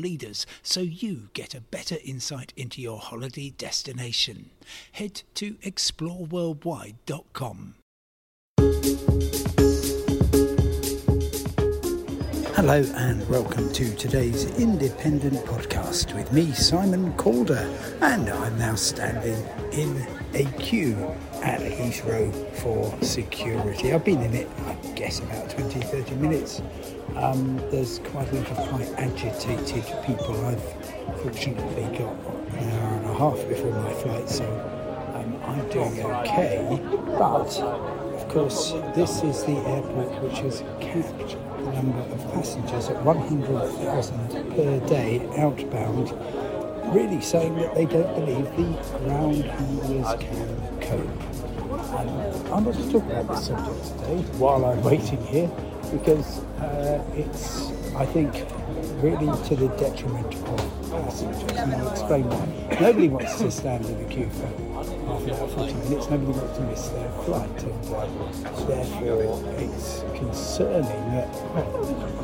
leaders so you get a better insight into your holiday destination. Head to exploreworldwide.com. Hello and welcome to today's independent podcast with me, Simon Calder, and I'm now standing in a queue at Heathrow for security. I've been in it, I guess, about 20 30 minutes. Um, there's quite a lot of quite agitated people. I've fortunately got an hour and a half before my flight, so um, I'm doing okay. But of course, this is the airport which has capped the number of passengers at 100,000 per day outbound, really saying that they don't believe the ground handlers can cope. And I'm going to talk about this subject today while I'm waiting here because uh, it's, I think, really to the detriment of passengers. And I'll explain why. Nobody wants to stand in the queue for half an hour, 40 minutes. Nobody wants to miss their flight. And therefore, it's concerning that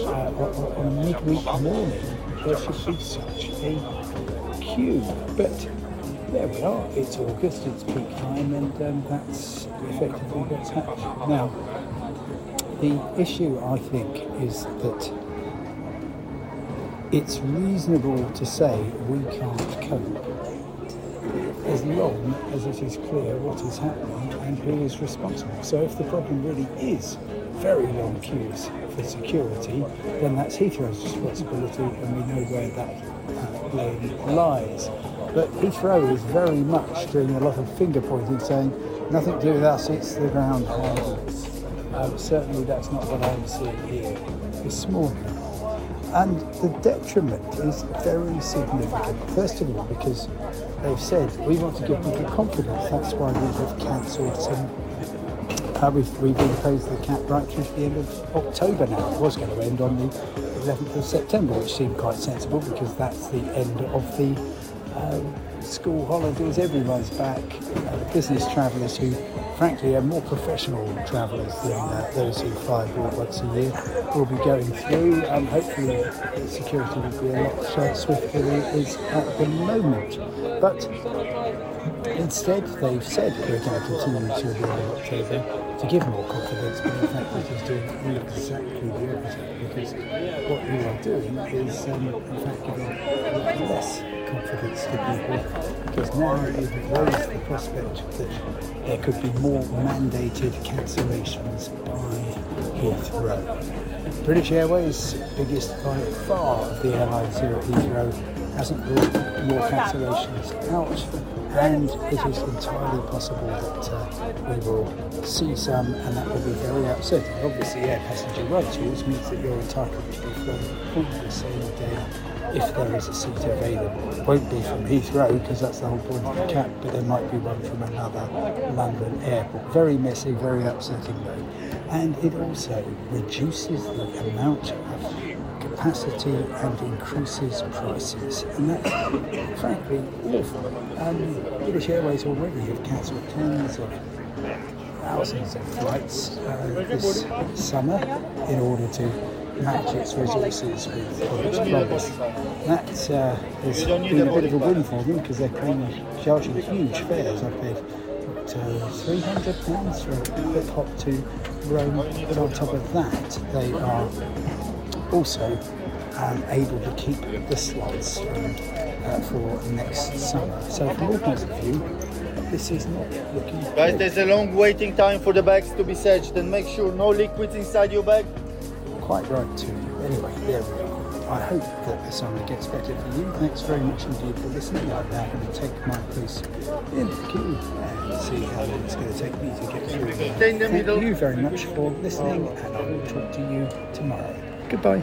uh, on on a midweek morning there should be such a queue. But there we are. It's August, it's peak time, and um, that's effectively what's happening. Now, the issue, I think, is that it's reasonable to say we can't cope as long as it is clear what is happening and who is responsible. So if the problem really is very long queues for security, then that's Heathrow's responsibility and we know where that blame lies. But Heathrow is very much doing a lot of finger pointing, saying nothing to do with us, it's the ground. Um, certainly that's not what I'm seeing here this morning. And the detriment is very significant. First of all, because they've said we want to give people confidence. That's why we have cancelled some. Uh, we've, we've imposed the cap right through to the end of October now. It was going to end on the 11th of September, which seemed quite sensible because that's the end of the um, school holidays. Everyone's back. Uh, business travellers who, frankly, are more professional travellers than uh, those who fly abroad once a year will be going through. Um, hopefully, security will be a lot swifter than it is at the moment. But instead, they've said we're going to continue to the end October to give more confidence, but in fact, it is doing exactly the opposite because what you are doing is, um, in fact, giving less confidence to people because now you have raised the prospect that there could be more mandated cancellations by Heathrow. British Airways, biggest by far of the airlines here at Heathrow, hasn't brought more cancellations out and it is entirely possible that uh, we will see some and that will be very upsetting. Obviously, air passenger rights rules means that you're entitled to be flown on the same day if there is a seat available. It won't be from Heathrow because that's the whole point of the cap, but there might be one from another London airport. Very messy, very upsetting though. And it also reduces the amount of capacity and increases prices. And that's frankly awful. Um, British Airways already have cancelled tens of thousands of flights uh, this summer in order to match its resources with it's promised. That uh, has been a bit of a win for them because they're paying, charging huge fares. I paid uh, 300 pounds for a hip hop to Rome. But on top of that, they are also um, able to keep the slots um, uh, for next summer. So from all points of view, this is not looking Guys, good. there's a long waiting time for the bags to be searched and make sure no liquids inside your bag. Quite right too. Anyway, there we are. I hope that the summer gets better for you. Thanks very much indeed for listening. I'm now going to take my place in the queue and see how long it's going to take me to get through. Thank you very much for listening, and I will talk to you tomorrow. Goodbye.